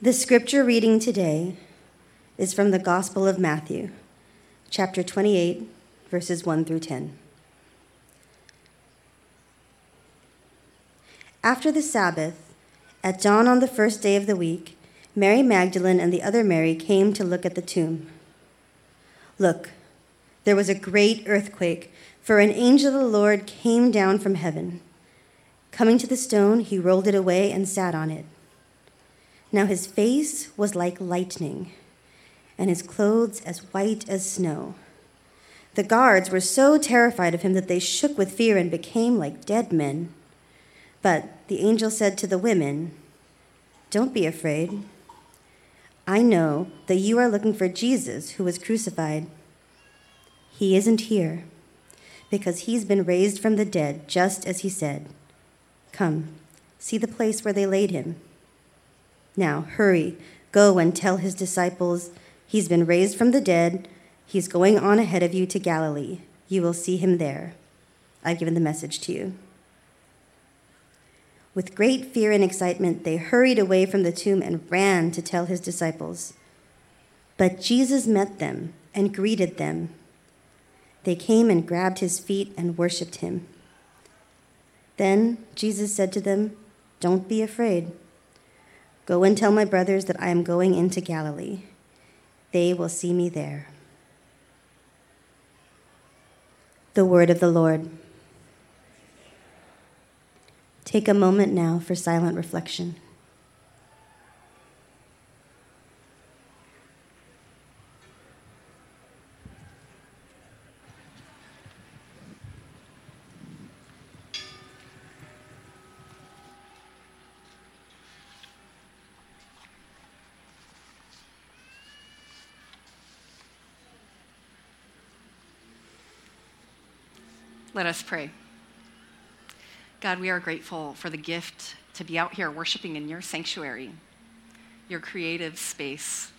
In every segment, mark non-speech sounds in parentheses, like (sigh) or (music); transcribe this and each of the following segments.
The scripture reading today is from the Gospel of Matthew, chapter 28, verses 1 through 10. After the Sabbath, at dawn on the first day of the week, Mary Magdalene and the other Mary came to look at the tomb. Look, there was a great earthquake, for an angel of the Lord came down from heaven. Coming to the stone, he rolled it away and sat on it. Now his face was like lightning, and his clothes as white as snow. The guards were so terrified of him that they shook with fear and became like dead men. But the angel said to the women, Don't be afraid. I know that you are looking for Jesus who was crucified. He isn't here, because he's been raised from the dead, just as he said. Come, see the place where they laid him. Now, hurry, go and tell his disciples, He's been raised from the dead. He's going on ahead of you to Galilee. You will see him there. I've given the message to you. With great fear and excitement, they hurried away from the tomb and ran to tell his disciples. But Jesus met them and greeted them. They came and grabbed his feet and worshiped him. Then Jesus said to them, Don't be afraid. Go and tell my brothers that I am going into Galilee. They will see me there. The word of the Lord. Take a moment now for silent reflection. Let us pray. God, we are grateful for the gift to be out here worshiping in your sanctuary, your creative space,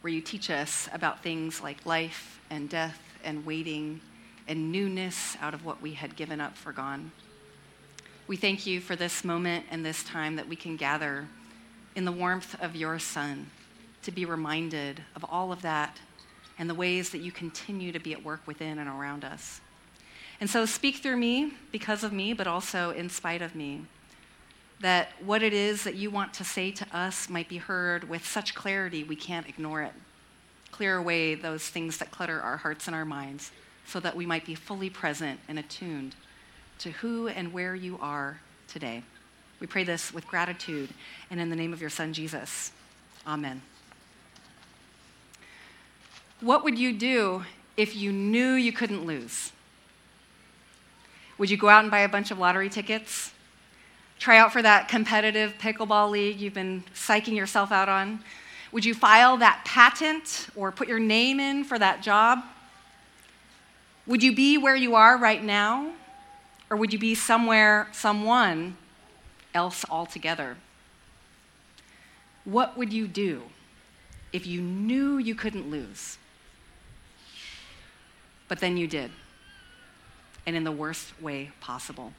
where you teach us about things like life and death and waiting and newness out of what we had given up for gone. We thank you for this moment and this time that we can gather in the warmth of your sun to be reminded of all of that and the ways that you continue to be at work within and around us. And so speak through me because of me, but also in spite of me. That what it is that you want to say to us might be heard with such clarity we can't ignore it. Clear away those things that clutter our hearts and our minds so that we might be fully present and attuned to who and where you are today. We pray this with gratitude and in the name of your Son, Jesus. Amen. What would you do if you knew you couldn't lose? Would you go out and buy a bunch of lottery tickets? Try out for that competitive pickleball league you've been psyching yourself out on? Would you file that patent or put your name in for that job? Would you be where you are right now? Or would you be somewhere, someone else altogether? What would you do if you knew you couldn't lose? But then you did and in the worst way possible.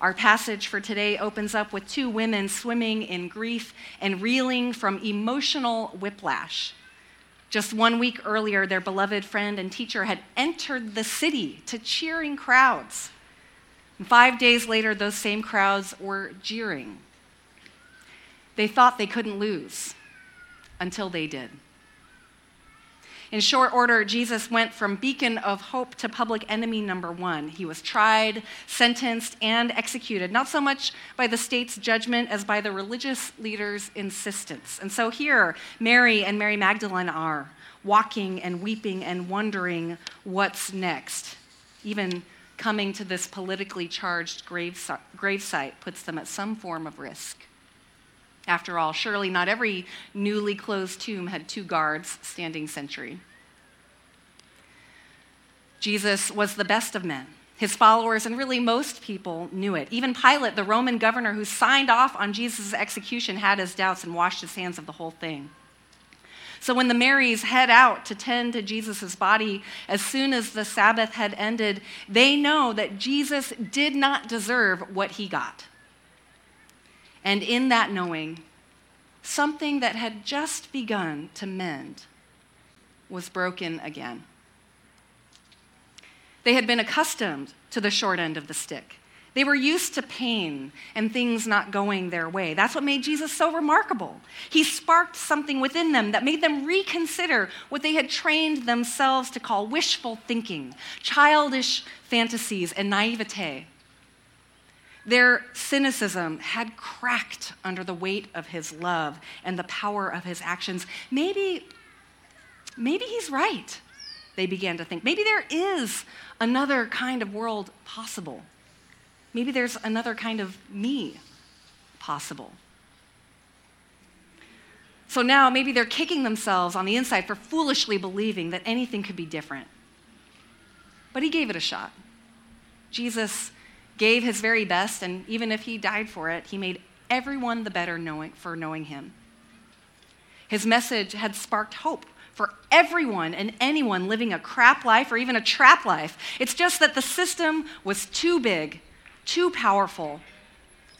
Our passage for today opens up with two women swimming in grief and reeling from emotional whiplash. Just one week earlier, their beloved friend and teacher had entered the city to cheering crowds. And five days later, those same crowds were jeering. They thought they couldn't lose until they did. In short order, Jesus went from beacon of hope to public enemy number one. He was tried, sentenced, and executed, not so much by the state's judgment as by the religious leaders' insistence. And so here, Mary and Mary Magdalene are walking and weeping and wondering what's next. Even coming to this politically charged gravesite puts them at some form of risk. After all, surely not every newly closed tomb had two guards standing sentry. Jesus was the best of men. His followers, and really most people, knew it. Even Pilate, the Roman governor who signed off on Jesus' execution, had his doubts and washed his hands of the whole thing. So when the Marys head out to tend to Jesus' body, as soon as the Sabbath had ended, they know that Jesus did not deserve what he got. And in that knowing, something that had just begun to mend was broken again. They had been accustomed to the short end of the stick. They were used to pain and things not going their way. That's what made Jesus so remarkable. He sparked something within them that made them reconsider what they had trained themselves to call wishful thinking, childish fantasies, and naivete. Their cynicism had cracked under the weight of his love and the power of his actions. Maybe, maybe he's right, they began to think. Maybe there is another kind of world possible. Maybe there's another kind of me possible. So now maybe they're kicking themselves on the inside for foolishly believing that anything could be different. But he gave it a shot. Jesus gave his very best, and even if he died for it, he made everyone the better knowing, for knowing him. His message had sparked hope for everyone and anyone living a crap life or even a trap life. It's just that the system was too big too powerful,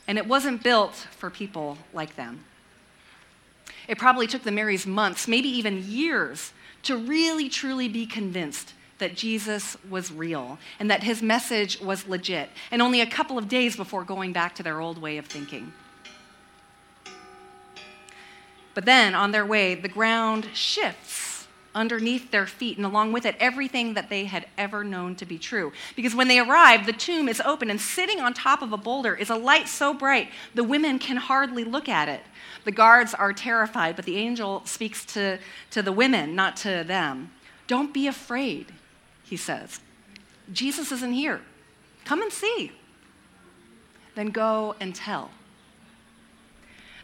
and it wasn't built for people like them. It probably took the Marys months, maybe even years, to really truly be convinced that Jesus was real and that his message was legit, and only a couple of days before going back to their old way of thinking. But then, on their way, the ground shifts underneath their feet, and along with it, everything that they had ever known to be true. Because when they arrive, the tomb is open, and sitting on top of a boulder is a light so bright the women can hardly look at it. The guards are terrified, but the angel speaks to, to the women, not to them. Don't be afraid, he says. Jesus isn't here. Come and see. Then go and tell.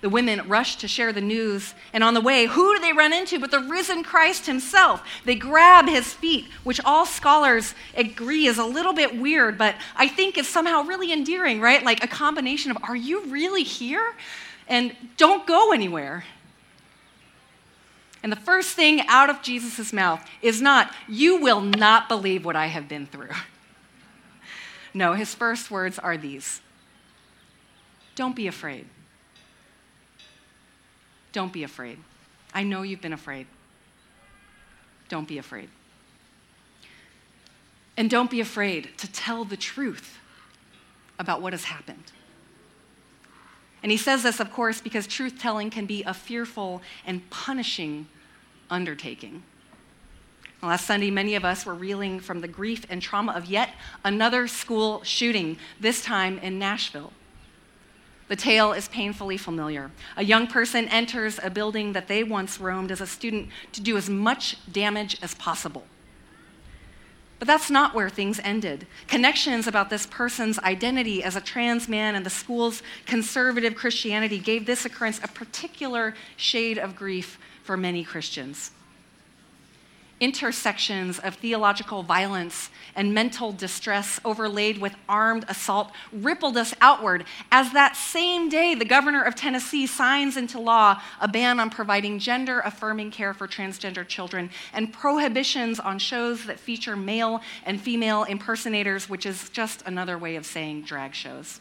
The women rush to share the news, and on the way, who do they run into but the risen Christ himself? They grab his feet, which all scholars agree is a little bit weird, but I think is somehow really endearing, right? Like a combination of, are you really here? And don't go anywhere. And the first thing out of Jesus' mouth is not, You will not believe what I have been through. (laughs) No, his first words are these Don't be afraid. Don't be afraid. I know you've been afraid. Don't be afraid. And don't be afraid to tell the truth about what has happened. And he says this, of course, because truth telling can be a fearful and punishing undertaking. Last Sunday, many of us were reeling from the grief and trauma of yet another school shooting, this time in Nashville. The tale is painfully familiar. A young person enters a building that they once roamed as a student to do as much damage as possible. But that's not where things ended. Connections about this person's identity as a trans man and the school's conservative Christianity gave this occurrence a particular shade of grief for many Christians intersections of theological violence and mental distress overlaid with armed assault rippled us outward as that same day the governor of Tennessee signs into law a ban on providing gender affirming care for transgender children and prohibitions on shows that feature male and female impersonators, which is just another way of saying drag shows.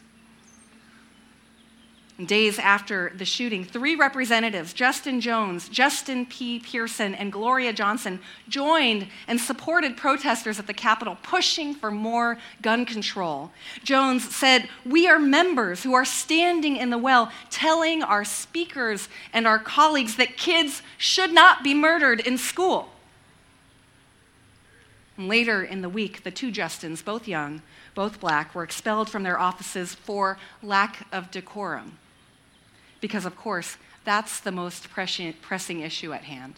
Days after the shooting, three representatives, Justin Jones, Justin P. Pearson, and Gloria Johnson, joined and supported protesters at the Capitol pushing for more gun control. Jones said, We are members who are standing in the well telling our speakers and our colleagues that kids should not be murdered in school. Later in the week, the two Justins, both young, both black, were expelled from their offices for lack of decorum because, of course, that's the most pressing issue at hand.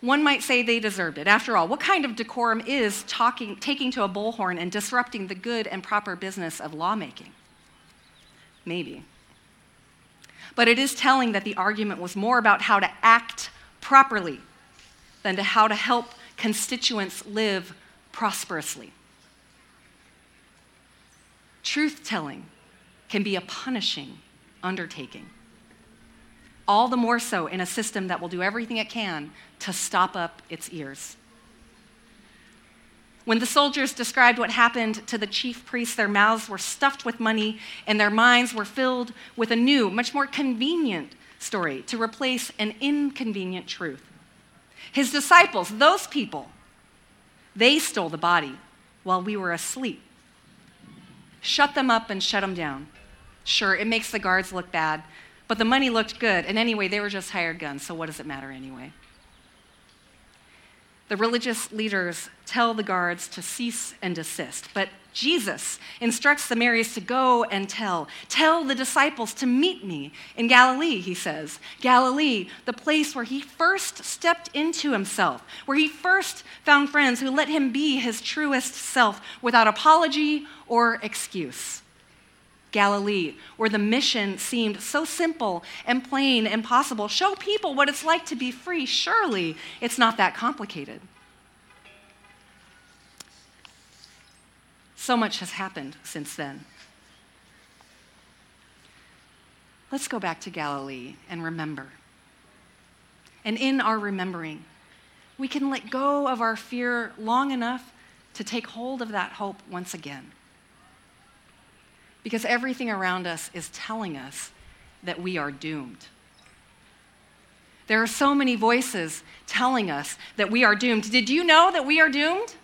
One might say they deserved it. After all, what kind of decorum is talking, taking to a bullhorn and disrupting the good and proper business of lawmaking? Maybe. But it is telling that the argument was more about how to act properly than to how to help constituents live prosperously. Truth telling can be a punishing undertaking. All the more so in a system that will do everything it can to stop up its ears. When the soldiers described what happened to the chief priests, their mouths were stuffed with money and their minds were filled with a new, much more convenient story to replace an inconvenient truth. His disciples, those people, they stole the body while we were asleep. Shut them up and shut them down. Sure, it makes the guards look bad, but the money looked good. And anyway, they were just hired guns, so what does it matter anyway? The religious leaders tell the guards to cease and desist, but Jesus instructs the Marys to go and tell. Tell the disciples to meet me in Galilee, he says. Galilee, the place where he first stepped into himself, where he first found friends who let him be his truest self without apology or excuse. Galilee, where the mission seemed so simple and plain and possible. Show people what it's like to be free. Surely it's not that complicated. So much has happened since then. Let's go back to Galilee and remember. And in our remembering, we can let go of our fear long enough to take hold of that hope once again because everything around us is telling us that we are doomed. There are so many voices telling us that we are doomed. Did you know that we are doomed?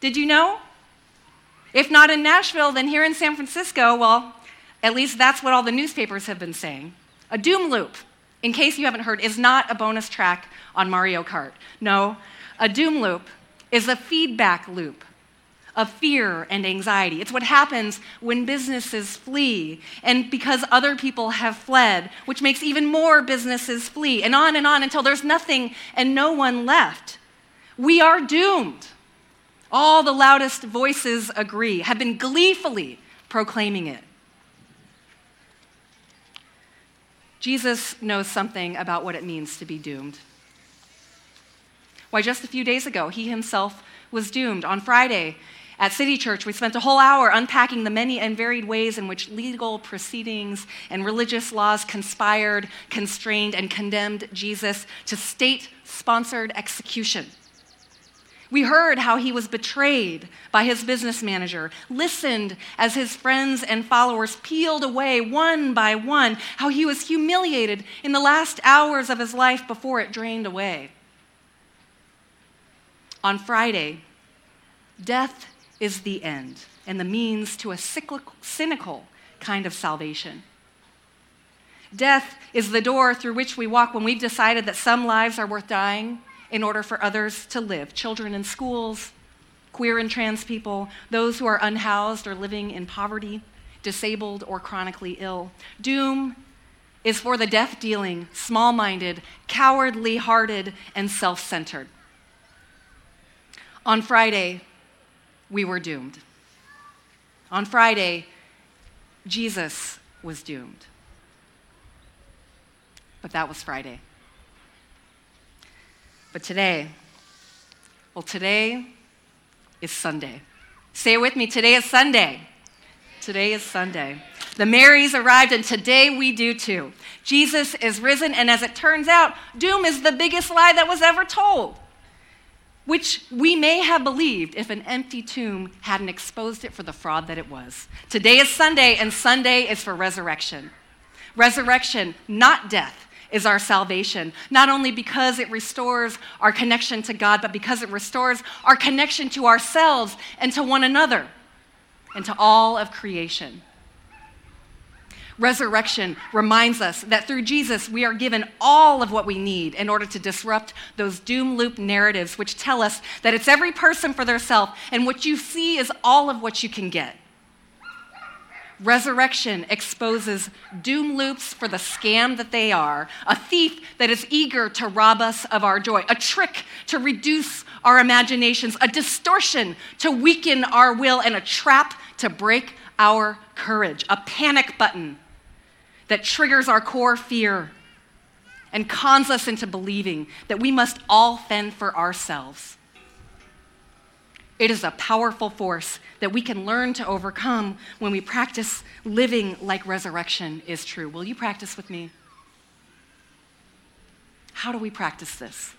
Did you know? If not in Nashville, then here in San Francisco, well, at least that's what all the newspapers have been saying. A doom loop, in case you haven't heard, is not a bonus track on Mario Kart. No, a doom loop is a feedback loop of fear and anxiety. It's what happens when businesses flee and because other people have fled, which makes even more businesses flee, and on and on until there's nothing and no one left. We are doomed. All the loudest voices agree, have been gleefully proclaiming it. Jesus knows something about what it means to be doomed. Why, just a few days ago, he himself was doomed. On Friday, at City Church, we spent a whole hour unpacking the many and varied ways in which legal proceedings and religious laws conspired, constrained, and condemned Jesus to state sponsored execution. We heard how he was betrayed by his business manager, listened as his friends and followers peeled away one by one, how he was humiliated in the last hours of his life before it drained away. On Friday, death is the end and the means to a cynical kind of salvation. Death is the door through which we walk when we've decided that some lives are worth dying in order for others to live. Children in schools, queer and trans people, those who are unhoused or living in poverty, disabled or chronically ill. Doom is for the death dealing, small minded, cowardly hearted, and self centered. On Friday, we were doomed. On Friday, Jesus was doomed. But that was Friday. But today, well, today is Sunday. Say it with me today is Sunday. Today is Sunday. The Marys arrived, and today we do too. Jesus is risen, and as it turns out, doom is the biggest lie that was ever told which we may have believed if an empty tomb hadn't exposed it for the fraud that it was. Today is Sunday, and Sunday is for resurrection. Resurrection, not death, is our salvation, not only because it restores our connection to God, but because it restores our connection to ourselves and to one another and to all of creation. Resurrection reminds us that through Jesus, we are given all of what we need in order to disrupt those doom loop narratives which tell us that it's every person for theirself and what you see is all of what you can get. Resurrection exposes doom loops for the scam that they are, a thief that is eager to rob us of our joy, a trick to reduce our imaginations, a distortion to weaken our will, and a trap to break our courage, a panic button that triggers our core fear and cons us into believing that we must all fend for ourselves. It is a powerful force that we can learn to overcome when we practice living like resurrection is true. Will you practice with me? How do we practice this?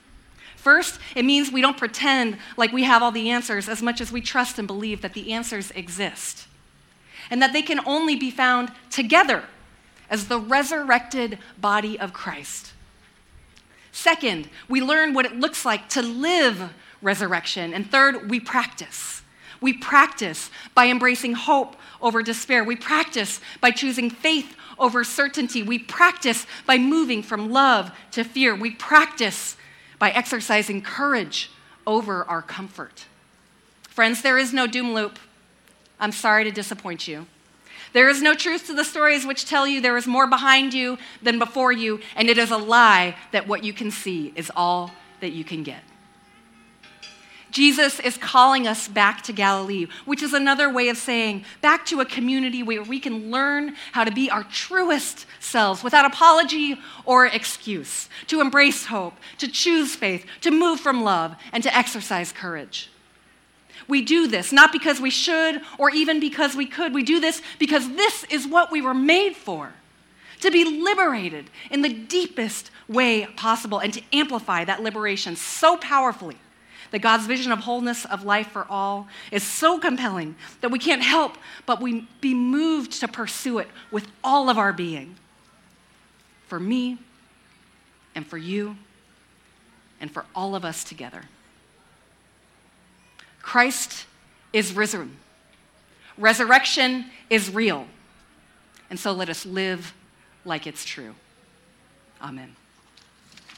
First, it means we don't pretend like we have all the answers as much as we trust and believe that the answers exist and that they can only be found together as the resurrected body of Christ. Second, we learn what it looks like to live resurrection. And third, we practice. We practice by embracing hope over despair. We practice by choosing faith over certainty. We practice by moving from love to fear. We practice by exercising courage over our comfort. Friends, there is no doom loop. I'm sorry to disappoint you. There is no truth to the stories which tell you there is more behind you than before you, and it is a lie that what you can see is all that you can get. Jesus is calling us back to Galilee, which is another way of saying back to a community where we can learn how to be our truest selves without apology or excuse, to embrace hope, to choose faith, to move from love, and to exercise courage. We do this not because we should or even because we could. We do this because this is what we were made for to be liberated in the deepest way possible and to amplify that liberation so powerfully that God's vision of wholeness of life for all is so compelling that we can't help but we be moved to pursue it with all of our being. For me, and for you, and for all of us together. Christ is risen. Resurrection is real. And so let us live like it's true. Amen.